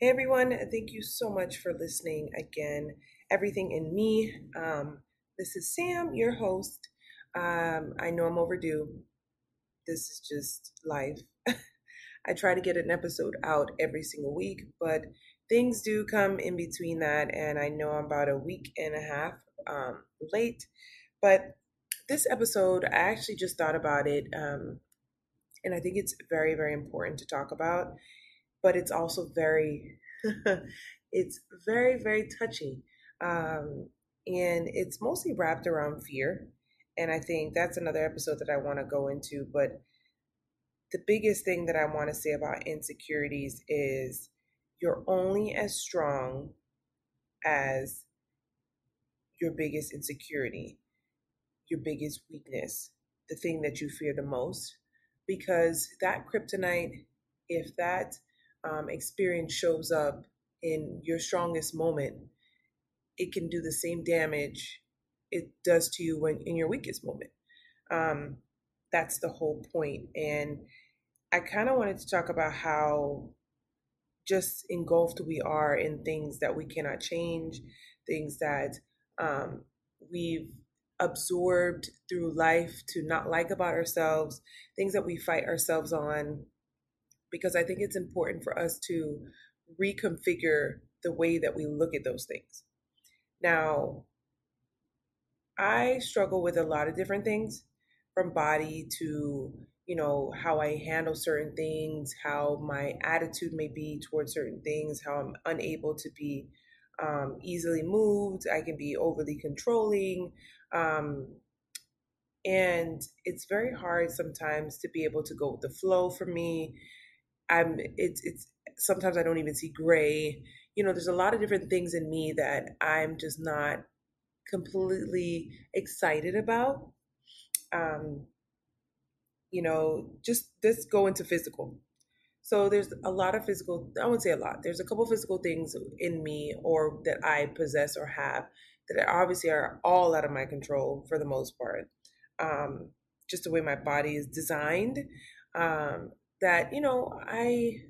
Hey everyone, thank you so much for listening again. Everything in me. Um, this is Sam, your host. Um, I know I'm overdue. This is just life. I try to get an episode out every single week, but things do come in between that, and I know I'm about a week and a half um, late. But this episode, I actually just thought about it, um, and I think it's very, very important to talk about but it's also very it's very very touchy um, and it's mostly wrapped around fear and i think that's another episode that i want to go into but the biggest thing that i want to say about insecurities is you're only as strong as your biggest insecurity your biggest weakness the thing that you fear the most because that kryptonite if that um, experience shows up in your strongest moment, it can do the same damage it does to you when in your weakest moment. Um, that's the whole point. And I kind of wanted to talk about how just engulfed we are in things that we cannot change, things that um, we've absorbed through life to not like about ourselves, things that we fight ourselves on because I think it's important for us to reconfigure the way that we look at those things. Now, I struggle with a lot of different things from body to, you know, how I handle certain things, how my attitude may be towards certain things, how I'm unable to be um, easily moved. I can be overly controlling. Um, and it's very hard sometimes to be able to go with the flow for me I'm it's it's sometimes I don't even see gray. You know, there's a lot of different things in me that I'm just not completely excited about. Um, you know, just let's go into physical. So there's a lot of physical, I wouldn't say a lot. There's a couple physical things in me or that I possess or have that obviously are all out of my control for the most part. Um, just the way my body is designed. Um, that you know I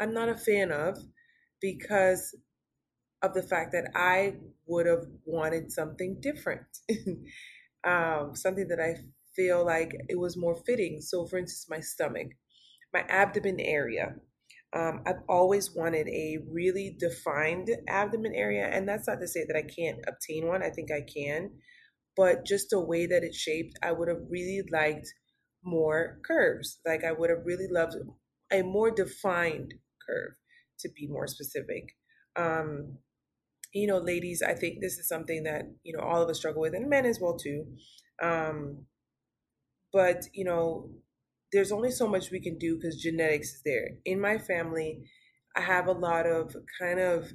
I'm not a fan of because of the fact that I would have wanted something different, um, something that I feel like it was more fitting. So, for instance, my stomach, my abdomen area. Um, I've always wanted a really defined abdomen area, and that's not to say that I can't obtain one. I think I can, but just the way that it's shaped, I would have really liked more curves. Like I would have really loved a more defined curve to be more specific. Um, you know, ladies, I think this is something that, you know, all of us struggle with and men as well too. Um, but, you know, there's only so much we can do because genetics is there. In my family, I have a lot of kind of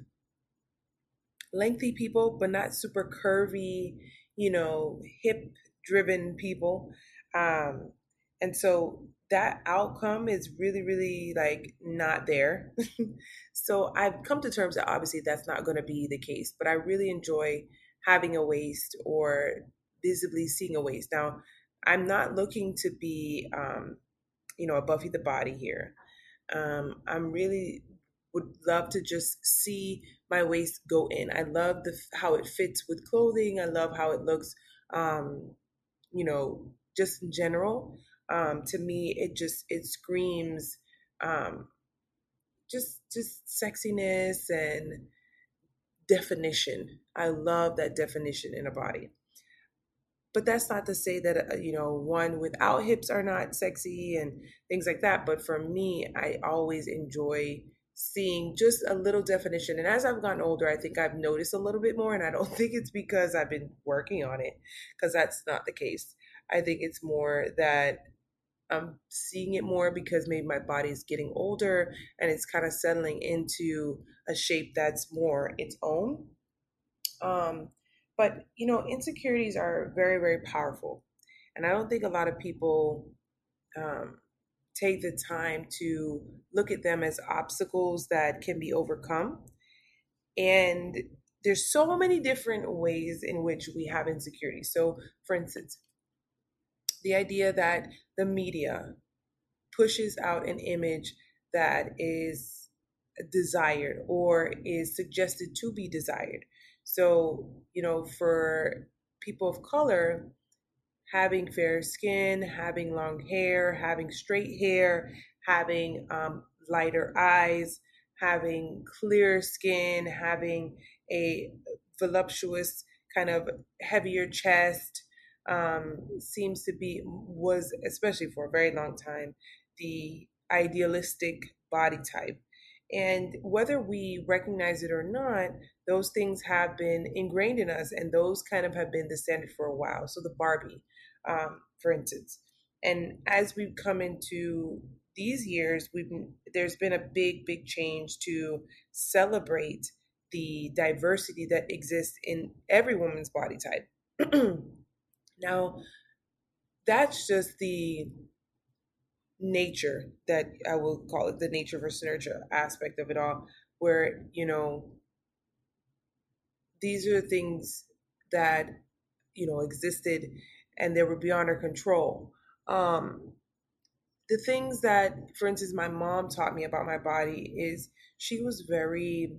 lengthy people, but not super curvy, you know, hip driven people. Um, and so that outcome is really, really like not there. so I've come to terms that obviously that's not going to be the case, but I really enjoy having a waist or visibly seeing a waist. Now, I'm not looking to be, um, you know, a Buffie the Body here. Um, I'm really would love to just see my waist go in. I love the how it fits with clothing. I love how it looks, um, you know, just in general um, to me it just it screams um, just just sexiness and definition. I love that definition in a body. But that's not to say that uh, you know one without hips are not sexy and things like that but for me i always enjoy seeing just a little definition. And as i've gotten older i think i've noticed a little bit more and i don't think it's because i've been working on it because that's not the case. I think it's more that I'm seeing it more because maybe my body is getting older and it's kind of settling into a shape that's more its own. Um, but you know, insecurities are very, very powerful, and I don't think a lot of people um, take the time to look at them as obstacles that can be overcome. And there's so many different ways in which we have insecurity. So, for instance, the idea that the media pushes out an image that is desired or is suggested to be desired. So, you know, for people of color, having fair skin, having long hair, having straight hair, having um, lighter eyes, having clear skin, having a voluptuous kind of heavier chest um, seems to be was especially for a very long time the idealistic body type. And whether we recognize it or not those things have been ingrained in us and those kind of have been the standard for a while. So the barbie um, for instance. And as we've come into these years we've there's been a big big change to celebrate the diversity that exists in every woman's body type now that's just the nature that i will call it the nature versus nurture aspect of it all where you know these are the things that you know existed and they were beyond our control. Um the things that, for instance, my mom taught me about my body is she was very,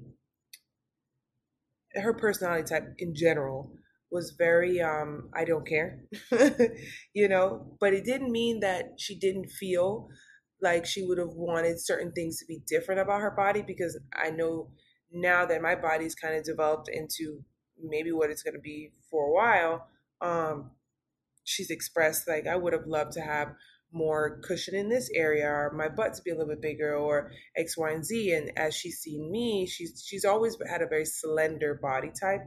her personality type in general was very, um, I don't care, you know, but it didn't mean that she didn't feel like she would have wanted certain things to be different about her body because I know now that my body's kind of developed into maybe what it's going to be for a while. Um, she's expressed like I would have loved to have more cushion in this area or my butt to be a little bit bigger or X, Y, and Z. And as she's seen me, she's she's always had a very slender body type,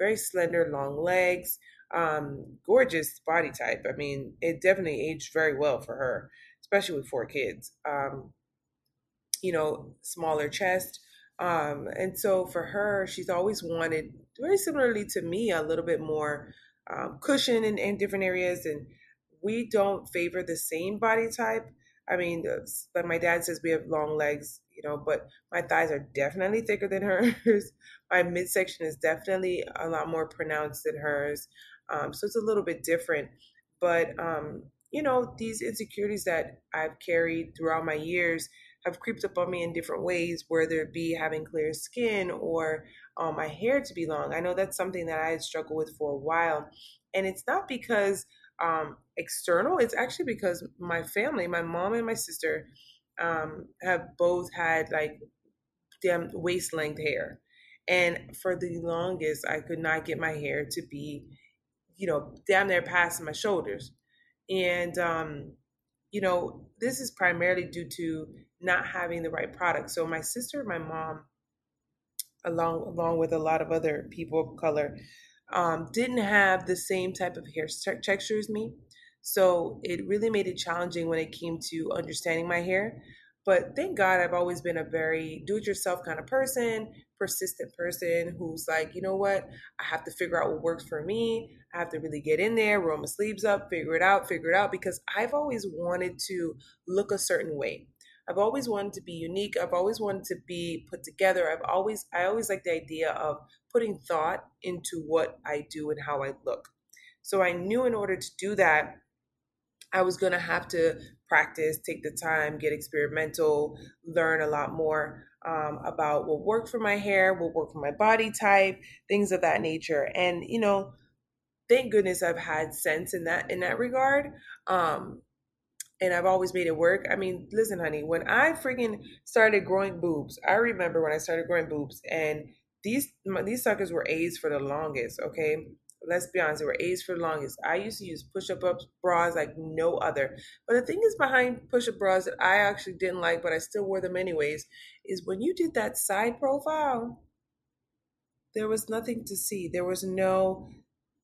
very slender, long legs, um, gorgeous body type. I mean, it definitely aged very well for her, especially with four kids. Um, you know, smaller chest. Um, and so for her, she's always wanted, very similarly to me, a little bit more um, cushion in, in different areas and we don't favor the same body type. I mean, like my dad says, we have long legs, you know, but my thighs are definitely thicker than hers. my midsection is definitely a lot more pronounced than hers. Um, so it's a little bit different. But, um, you know, these insecurities that I've carried throughout my years have creeped up on me in different ways, whether it be having clear skin or um, my hair to be long. I know that's something that I had struggled with for a while. And it's not because um, external. It's actually because my family, my mom and my sister, um, have both had like damn waist length hair. And for the longest, I could not get my hair to be, you know, down there past my shoulders. And, um, you know, this is primarily due to not having the right product. So my sister, my mom, along along with a lot of other people of color, um, didn't have the same type of hair texture as me. So it really made it challenging when it came to understanding my hair. But thank God I've always been a very do it yourself kind of person, persistent person who's like, you know what? I have to figure out what works for me. I have to really get in there, roll my sleeves up, figure it out, figure it out because I've always wanted to look a certain way. I've always wanted to be unique. I've always wanted to be put together. I've always I always like the idea of putting thought into what I do and how I look. So I knew in order to do that, I was going to have to practice, take the time, get experimental, learn a lot more um, about what worked for my hair, what worked for my body type, things of that nature. And you know, thank goodness I've had sense in that in that regard. Um, and I've always made it work. I mean, listen, honey, when I freaking started growing boobs, I remember when I started growing boobs, and these these suckers were A's for the longest. Okay, let's be honest, they were A's for the longest. I used to use push-up bras like no other. But the thing is behind push-up bras that I actually didn't like, but I still wore them anyways, is when you did that side profile, there was nothing to see. There was no,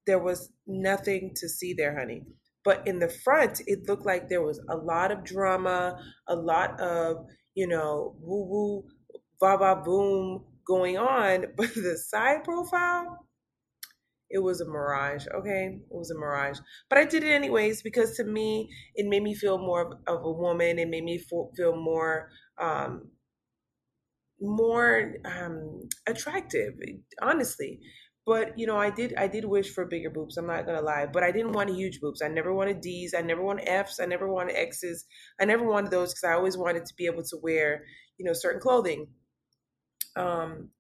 there was nothing to see there, honey. But in the front, it looked like there was a lot of drama, a lot of, you know, woo woo, va va boom going on. But the side profile, it was a mirage okay? It was a mirage. But i did it anyways because to me it made me feel more of, a woman. It made me feel more um more um attractive honestly. But you know i did i did wish for bigger boobs i'm not gonna lie. But i didn't want huge boobs. I never wanted d's. I never wanted f's. I never wanted x's. I never wanted those because i always wanted to be able to wear you know certain clothing. Um,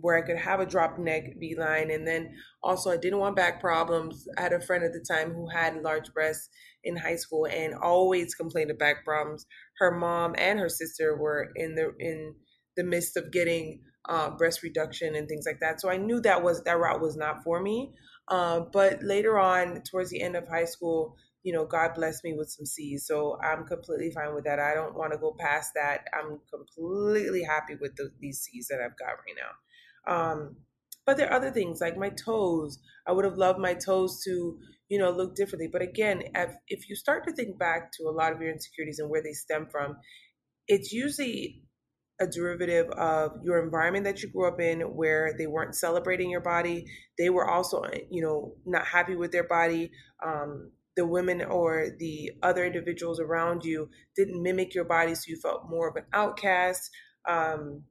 where I could have a drop neck beeline. And then also, I didn't want back problems. I had a friend at the time who had large breasts in high school and always complained of back problems. Her mom and her sister were in the in the midst of getting uh, breast reduction and things like that. So I knew that was that route was not for me. Uh, but later on, towards the end of high school, you know, God blessed me with some C's. So I'm completely fine with that. I don't want to go past that. I'm completely happy with the, these C's that I've got right now. Um, but there are other things like my toes. I would have loved my toes to, you know, look differently. But again, if, if you start to think back to a lot of your insecurities and where they stem from, it's usually a derivative of your environment that you grew up in where they weren't celebrating your body they were also you know not happy with their body um, the women or the other individuals around you didn't mimic your body, so you felt more of an outcast. Um,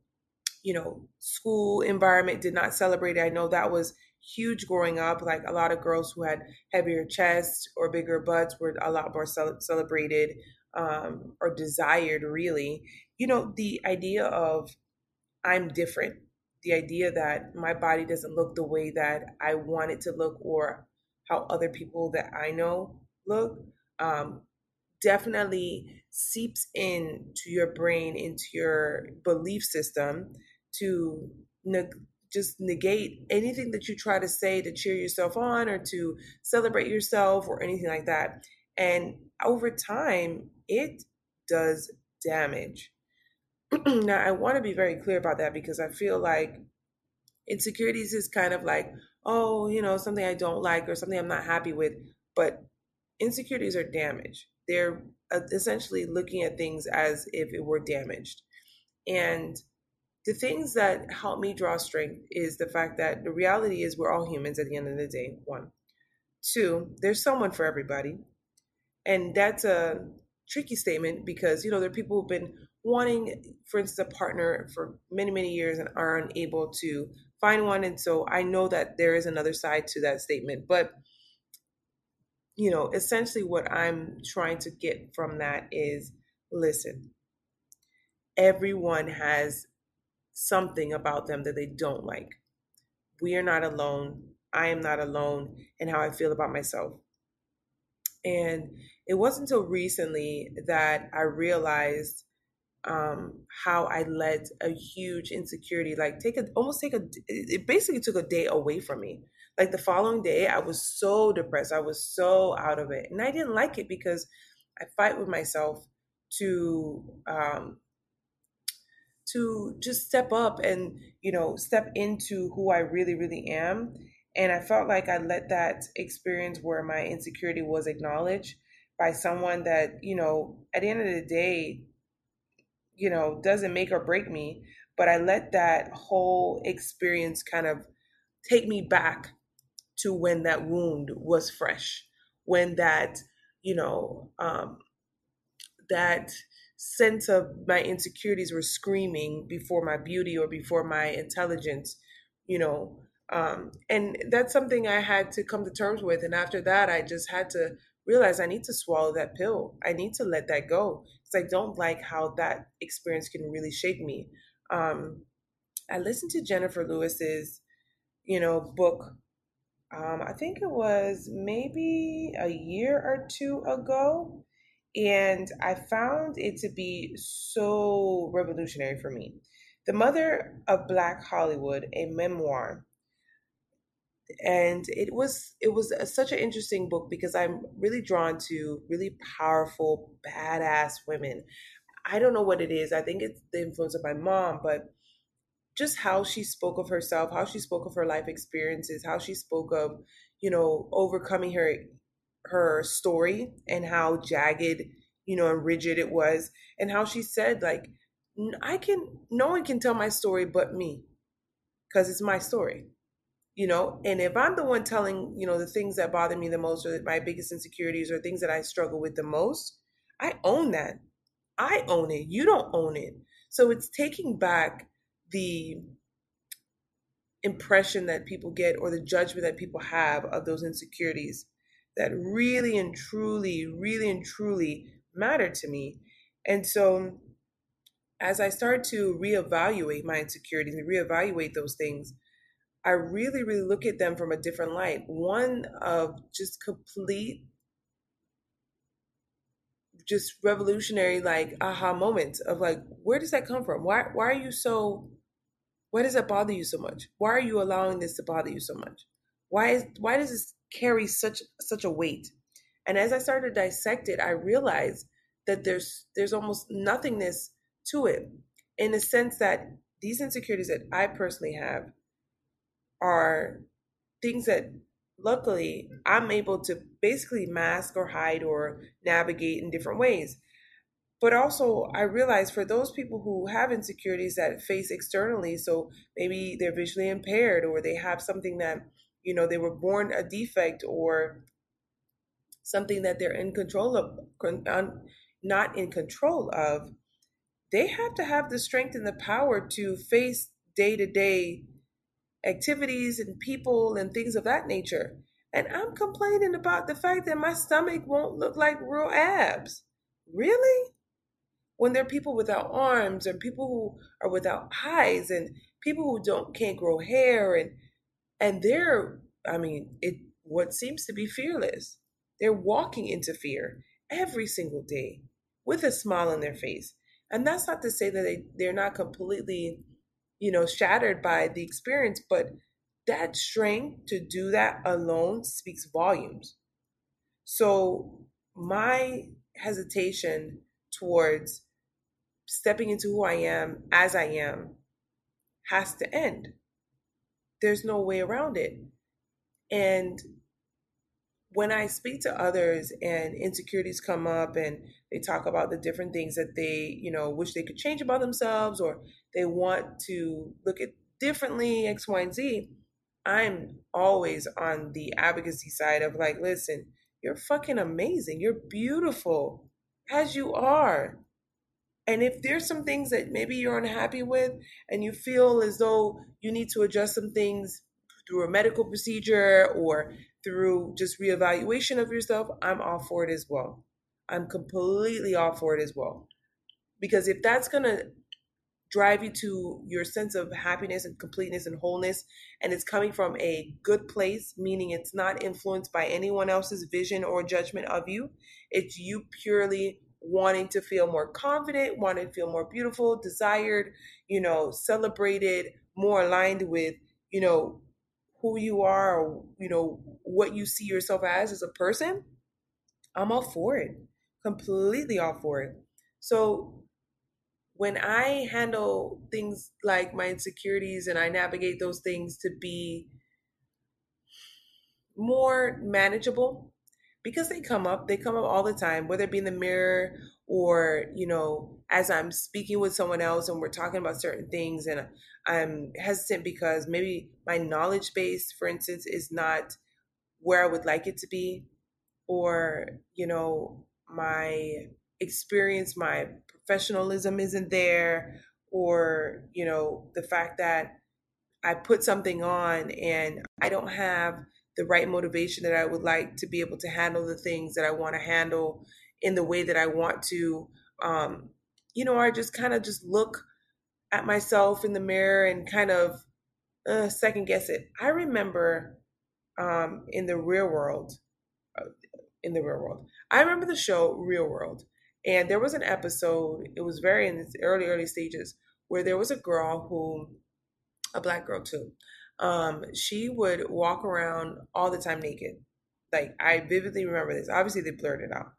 you know, school environment did not celebrate it. I know that was huge growing up. Like a lot of girls who had heavier chests or bigger butts were a lot more ce- celebrated um, or desired, really. You know, the idea of I'm different, the idea that my body doesn't look the way that I want it to look or how other people that I know look um, definitely seeps into your brain, into your belief system to just negate anything that you try to say to cheer yourself on or to celebrate yourself or anything like that. And over time, it does damage. now, I want to be very clear about that because I feel like insecurities is kind of like, oh, you know, something I don't like or something I'm not happy with. But insecurities are damage. They're uh, essentially looking at things as if it were damaged. And the things that help me draw strength is the fact that the reality is we're all humans at the end of the day. One. Two, there's someone for everybody. And that's a tricky statement because, you know, there are people who've been wanting, for instance, a partner for many, many years and are unable to find one. And so I know that there is another side to that statement. But, you know, essentially what I'm trying to get from that is listen, everyone has something about them that they don't like. We are not alone. I am not alone in how I feel about myself. And it wasn't until recently that I realized um how i let a huge insecurity like take a almost take a it basically took a day away from me like the following day i was so depressed i was so out of it and i didn't like it because i fight with myself to um to just step up and you know step into who i really really am. And i felt like i let that experience where my insecurity was acknowledged by someone that you know at the end of the day you know, doesn't make or break me, but I let that whole experience kind of take me back to when that wound was fresh, when that, you know, um, that sense of my insecurities were screaming before my beauty or before my intelligence, you know. Um, and that's something I had to come to terms with. And after that, I just had to realize I need to swallow that pill. I need to let that go because I don't like how that experience can really shake me. Um, I listened to Jennifer Lewis's, you know, book. Um, I think it was maybe a year or two ago, and I found it to be so revolutionary for me. The Mother of Black Hollywood, a memoir and it was it was a, such an interesting book because i'm really drawn to really powerful badass women i don't know what it is i think it's the influence of my mom but just how she spoke of herself how she spoke of her life experiences how she spoke of you know overcoming her her story and how jagged you know and rigid it was and how she said like i can no one can tell my story but me because it's my story you know? And if i'm the one telling you know the things that bother me the most or my biggest insecurities or things that i struggle with the most i own that. I own it. You don't own it. So it's taking back the impression that people get or the judgment that people have of those insecurities that really and truly really and truly matter to me and so as I start to reevaluate my insecurities and reevaluate those things, I really, really look at them from a different light. One of just complete, just revolutionary, like aha moments of like, where does that come from? Why, why are you so? Why does that bother you so much? Why are you allowing this to bother you so much? Why is why does this carry such such a weight? And as I started to dissect it, I realized that there's there's almost nothingness to it in the sense that these insecurities that I personally have are things that luckily I'm able to basically mask or hide or navigate in different ways. But also, I realize for those people who have insecurities that face externally, so maybe they're visually impaired or they have something that, you know, they were born a defect or something that they're in control of, not in control of, they have to have the strength and the power to face day to day activities and people and things of that nature. And I'm complaining about the fact that my stomach won't look like real abs. Really? When there are people without arms and people who are without eyes and people who don't can't grow hair and and they're I mean, it what seems to be fearless. They're walking into fear every single day with a smile on their face. And that's not to say that they, they're not completely, you know, shattered by the experience, but that strength to do that alone speaks volumes. So my hesitation towards stepping into who I am as I am has to end. There's no way around it. And when I speak to others and insecurities come up and they talk about the different things that they, you know, wish they could change about themselves or they want to look at differently, X, Y, and Z, I'm always on the advocacy side of like, listen, you're fucking amazing. You're beautiful as you are. And if there's some things that maybe you're unhappy with and you feel as though you need to adjust some things through a medical procedure or through just reevaluation of yourself, I'm all for it as well. I'm completely all for it as well. Because if that's going to drive you to your sense of happiness and completeness and wholeness, and it's coming from a good place, meaning it's not influenced by anyone else's vision or judgment of you, it's you purely wanting to feel more confident, wanting to feel more beautiful, desired, you know, celebrated, more aligned with, you know, who you are or you know what you see yourself as as a person i'm all for it. Completely all for it. So when i handle things like my insecurities and i navigate those things to be more manageable because they come up they come up all the time whether it be in the mirror or you know as i'm speaking with someone else and we're talking about certain things and i'm hesitant because maybe my knowledge base for instance is not where i would like it to be or you know my experience my professionalism isn't there or you know the fact that i put something on and i don't have the right motivation that i would like to be able to handle the things that i want to handle in the way that I want to. Um, you know, I just kind of just look at myself in the mirror and kind of uh, second guess it. I remember um, in the real world, uh, in the real world, I remember the show Real World, and there was an episode. It was very in its early early stages where there was a girl who, a black girl too. Um, she would walk around all the time naked. Like I vividly remember this. Obviously, they blurred it out.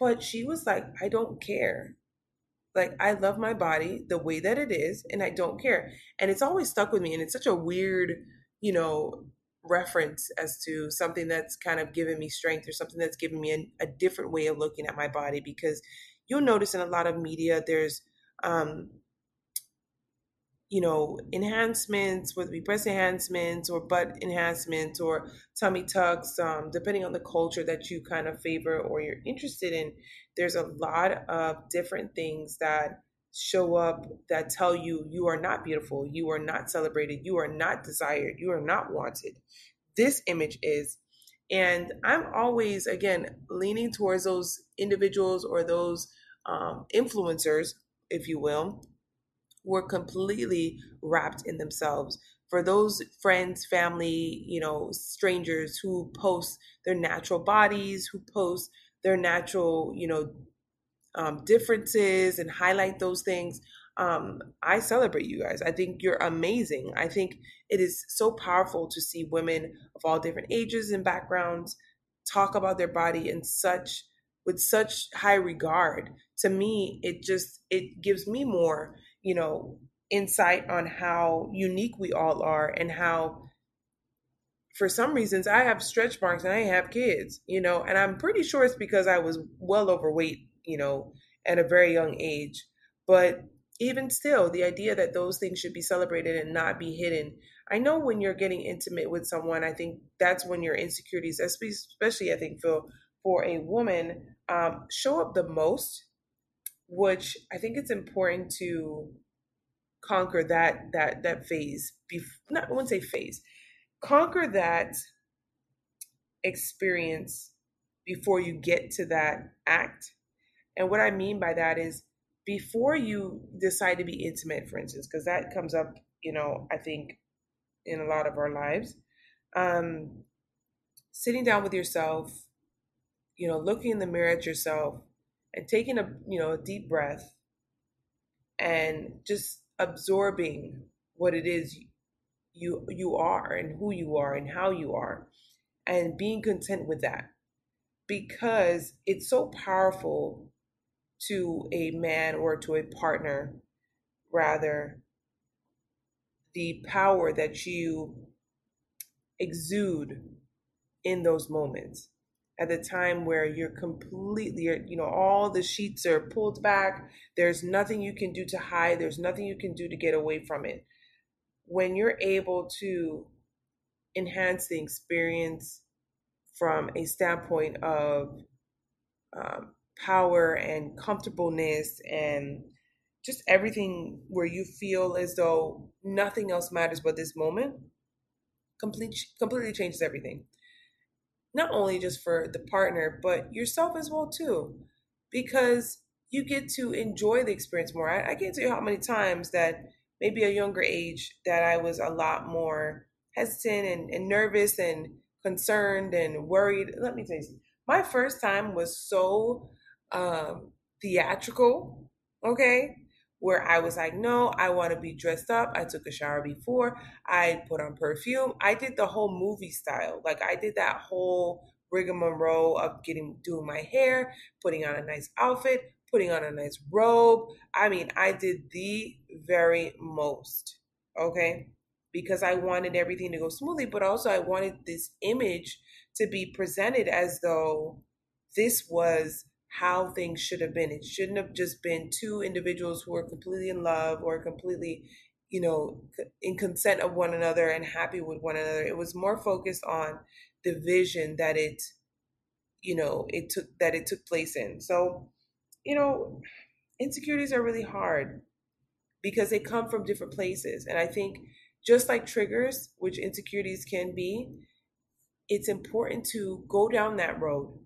But she was like, I don't care. Like, I love my body the way that it is, and I don't care. And it's always stuck with me. And it's such a weird, you know, reference as to something that's kind of given me strength or something that's given me a, a different way of looking at my body. Because you'll notice in a lot of media, there's, um, you know, enhancements, whether it be breast enhancements or butt enhancements or tummy tucks, um, depending on the culture that you kind of favor or you're interested in, there's a lot of different things that show up that tell you you are not beautiful, you are not celebrated, you are not desired, you are not wanted. This image is. And I'm always, again, leaning towards those individuals or those um, influencers, if you will, who are completely wrapped in themselves. For those friends, family, you know, strangers who post their natural bodies, who post their natural, you know, um, differences and highlight those things. Um, I celebrate you guys. I think you're amazing. I think it is so powerful to see women of all different ages and backgrounds talk about their body in such with such high regard. To me, it just it gives me more, you know, insight on how unique we all are and how for some reasons I have stretch marks and I have kids, you know, and I'm pretty sure it's because I was well overweight, you know, at a very young age. But even still, the idea that those things should be celebrated and not be hidden. I know when you're getting intimate with someone, I think that's when your insecurities, especially I think for for a woman, um, show up the most. Which I think it's important to conquer that that that phase. Bef- not I wouldn't say phase. Conquer that experience before you get to that act. And what I mean by that is before you decide to be intimate, for instance, because that comes up, you know, I think in a lot of our lives, um, sitting down with yourself, you know, looking in the mirror at yourself and taking a, you know, a deep breath and just absorbing what it is you you are and who you are and how you are and being content with that. Because it's so powerful to a man or to a partner, rather, the power that you exude in those moments at the time where you're completely you know all the sheets are pulled back. There's nothing you can do to hide. There's nothing you can do to get away from it. When you're able to enhance the experience from a standpoint of um, power and comfortableness and just everything where you feel as though nothing else matters but this moment complete, completely changes everything not only just for the partner but yourself as well too because you get to enjoy the experience more. I, I can't tell you how many times that maybe a younger age that i was a lot more hesitant and, and nervous and concerned and worried. Let me tell you my first time was so um, theatrical, okay? Where I was like, no, I want to be dressed up. I took a shower before. I put on perfume. I did the whole movie style. Like I did that whole rigmarole of getting doing my hair, putting on a nice outfit, putting on a nice robe. I mean, I did the very most, okay? Because I wanted everything to go smoothly, but also I wanted this image to be presented as though this was how things should have been. It shouldn't have just been two individuals who are completely in love or completely, you know, in consent of one another and happy with one another. It was more focused on the vision that it, you know, it took that it took place in. So, you know, insecurities are really hard because they come from different places. And I think just like triggers, which insecurities can be, it's important to go down that road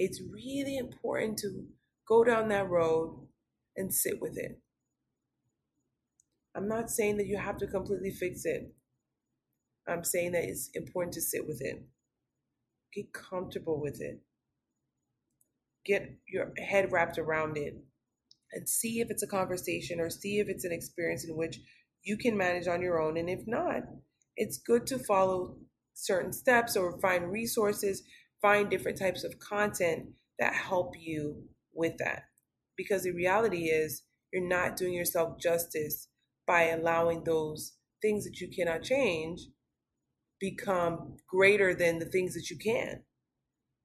it's really important to go down that road and sit with it. I'm not saying that you have to completely fix it. I'm saying that it's important to sit with it. Get comfortable with it. Get your head wrapped around it and see if it's a conversation or see if it's an experience in which you can manage on your own. And if not, it's good to follow certain steps or find resources find different types of content that help you with that. Because the reality is, you're not doing yourself justice by allowing those things that you cannot change become greater than the things that you can.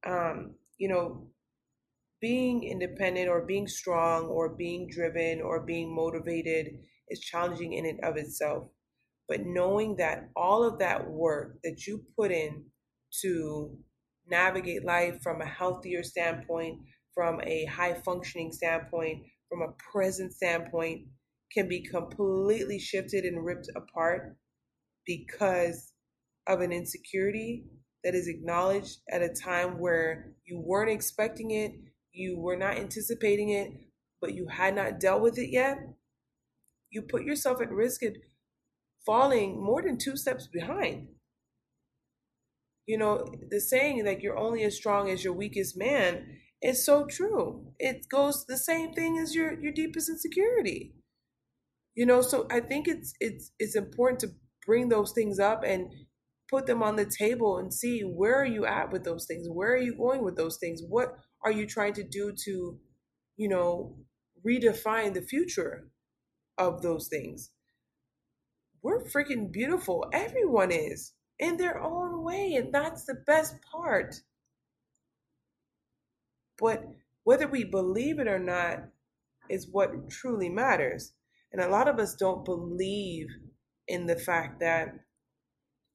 Um, you know, being independent or being strong or being driven or being motivated is challenging in and of itself. But knowing that all of that work that you put in to navigate life from a healthier standpoint, from a high functioning standpoint, from a present standpoint, can be completely shifted and ripped apart because of an insecurity that is acknowledged at a time where you weren't expecting it, you were not anticipating it, but you had not dealt with it yet. you put yourself at risk of falling more than two steps behind. You know, the saying that you're only as strong as your weakest man is so true. It goes the same thing as your your deepest insecurity. You know, so I think it's it's it's important to bring those things up and put them on the table and see where are you at with those things? Where are you going with those things? What are you trying to do to, you know, redefine the future of those things? We're freaking beautiful. Everyone is in their own way, and that's the best part. But whether we believe it or not is what truly matters. And a lot of us don't believe in the fact that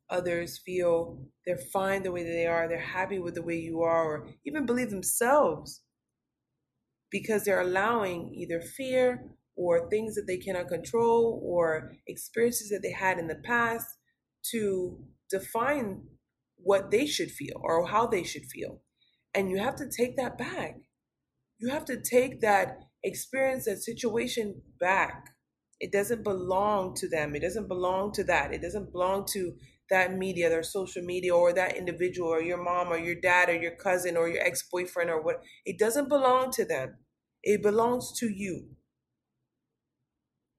others feel they're fine the way they are, they're happy with the way you are, or even believe themselves because they're allowing either fear or things that they cannot control or experiences that they had in the past to define what they should feel or how they should feel. And you have to take that back. You have to take that experience, that situation back. It doesn't belong to them. It doesn't belong to that. It doesn't belong to that media, their social media, or that individual, or your mom, or your dad, or your cousin, or your ex boyfriend, or what. It doesn't belong to them. It belongs to you.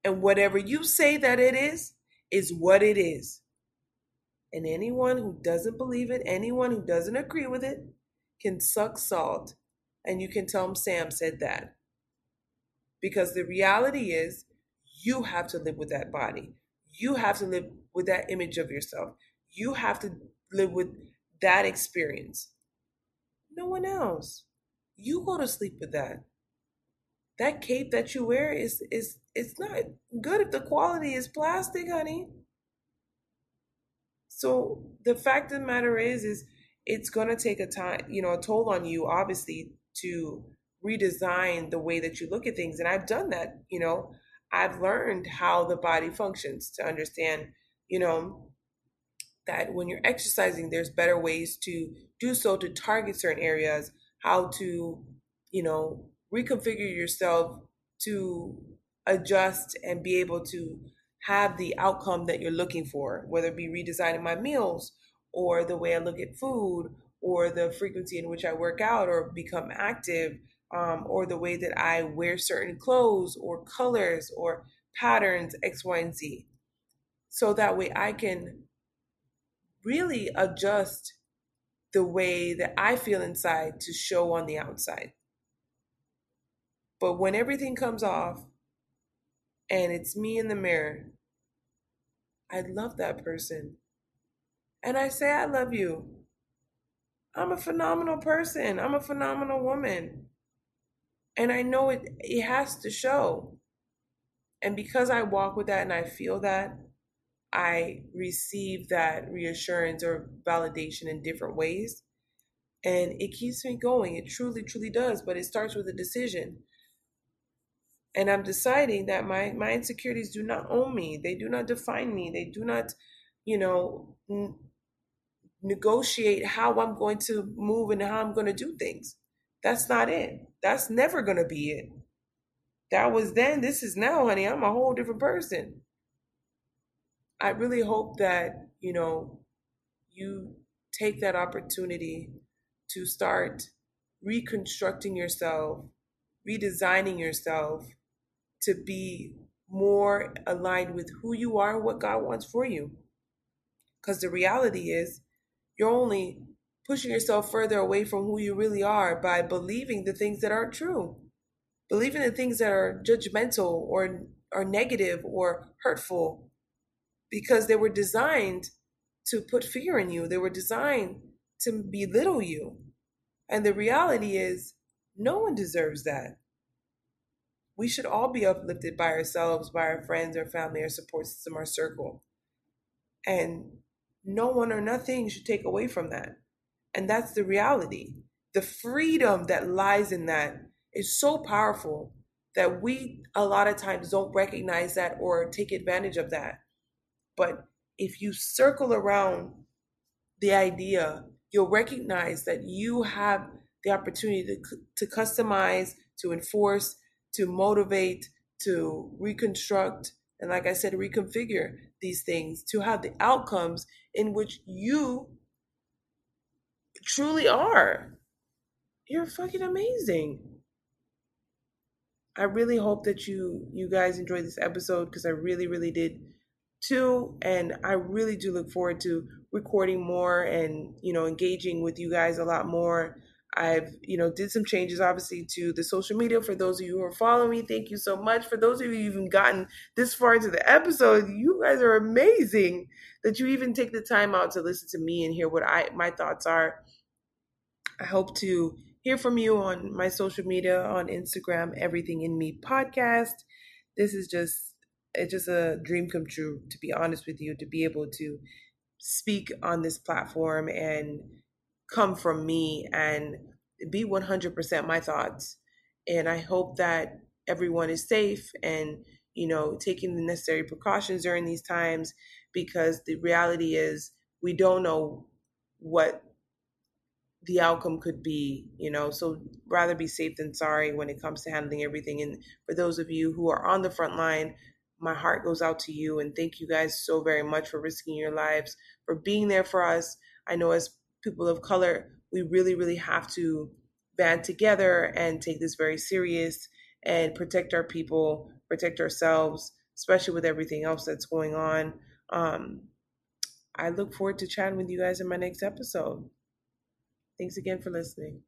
And whatever you say that it is, is what it is. And anyone who doesn't believe it, anyone who doesn't agree with it, can suck salt. And you can tell them Sam said that. Because the reality is, you have to live with that body. You have to live with that image of yourself. You have to live with that experience. No one else. You go to sleep with that. That cape that you wear is is it's not good if the quality is plastic, honey. So the fact of the matter is is it's gonna take a time, you know, a toll on you, obviously, to redesign the way that you look at things. And I've done that, you know. I've learned how the body functions to understand you know, that when you're exercising, there's better ways to do so to target certain areas, how to, you know, reconfigure yourself to adjust and be able to have the outcome that you're looking for, whether it be redesigning my meals or the way I look at food or the frequency in which I work out or become active um, or the way that I wear certain clothes or colors or patterns, X, Y, and Z so that way I can really adjust the way that I feel inside to show on the outside. But when everything comes off and it's me in the mirror, I love that person. And I say, I love you. I'm a phenomenal person. I'm a phenomenal woman. And I know it, it has to show. And because I walk with that and I feel that, I receive that reassurance or validation in different ways. And it keeps me going. It truly, truly does. But it starts with a decision. And I'm deciding that my, my insecurities do not own me. They do not define me. They do not, you know, n- negotiate how I'm going to move and how I'm going to do things. That's not it. That's never going to be it. That was then. This is now, honey. I'm a whole different person. I really hope that, you know, you take that opportunity to start reconstructing yourself, redesigning yourself to be more aligned with who you are and what God wants for you. Because the reality is, you're only pushing yourself further away from who you really are by believing the things that aren't true, believing the things that are judgmental or, or negative or hurtful because they were designed to put fear in you. They were designed to belittle you. And the reality is, no one deserves that. We should all be uplifted by ourselves, by our friends, our family, our support system, our circle. And no one or nothing should take away from that. And that's the reality. The freedom that lies in that is so powerful that we a lot of times don't recognize that or take advantage of that. But if you circle around the idea, you'll recognize that you have the opportunity to, to customize, to enforce, to motivate, to reconstruct, and like I said, reconfigure these things to have the outcomes in which you truly are. You're fucking amazing. I really hope that you you guys enjoyed this episode because I really really did too and I really do look forward to recording more and you know engaging with you guys a lot more I've, you know, did some changes obviously to the social media for those of you who are following me. Thank you so much. For those of you who even gotten this far into the episode, you guys are amazing that you even take the time out to listen to me and hear what I my thoughts are. I hope to hear from you on my social media on Instagram, Everything in Me podcast. This is just it's just a dream come true to be honest with you to be able to speak on this platform and come from me and be 100% my thoughts. And I hope that everyone is safe and, you know, taking the necessary precautions during these times because the reality is we don't know what the outcome could be, you know. So rather be safe than sorry when it comes to handling everything. And for those of you who are on the front line, my heart goes out to you and thank you guys so very much for risking your lives, for being there for us. I know as people of color, we really, really have to band together and take this very serious and protect our people, protect ourselves, especially with everything else that's going on. Um, I look forward to chatting with you guys in my next episode. Thanks again for listening.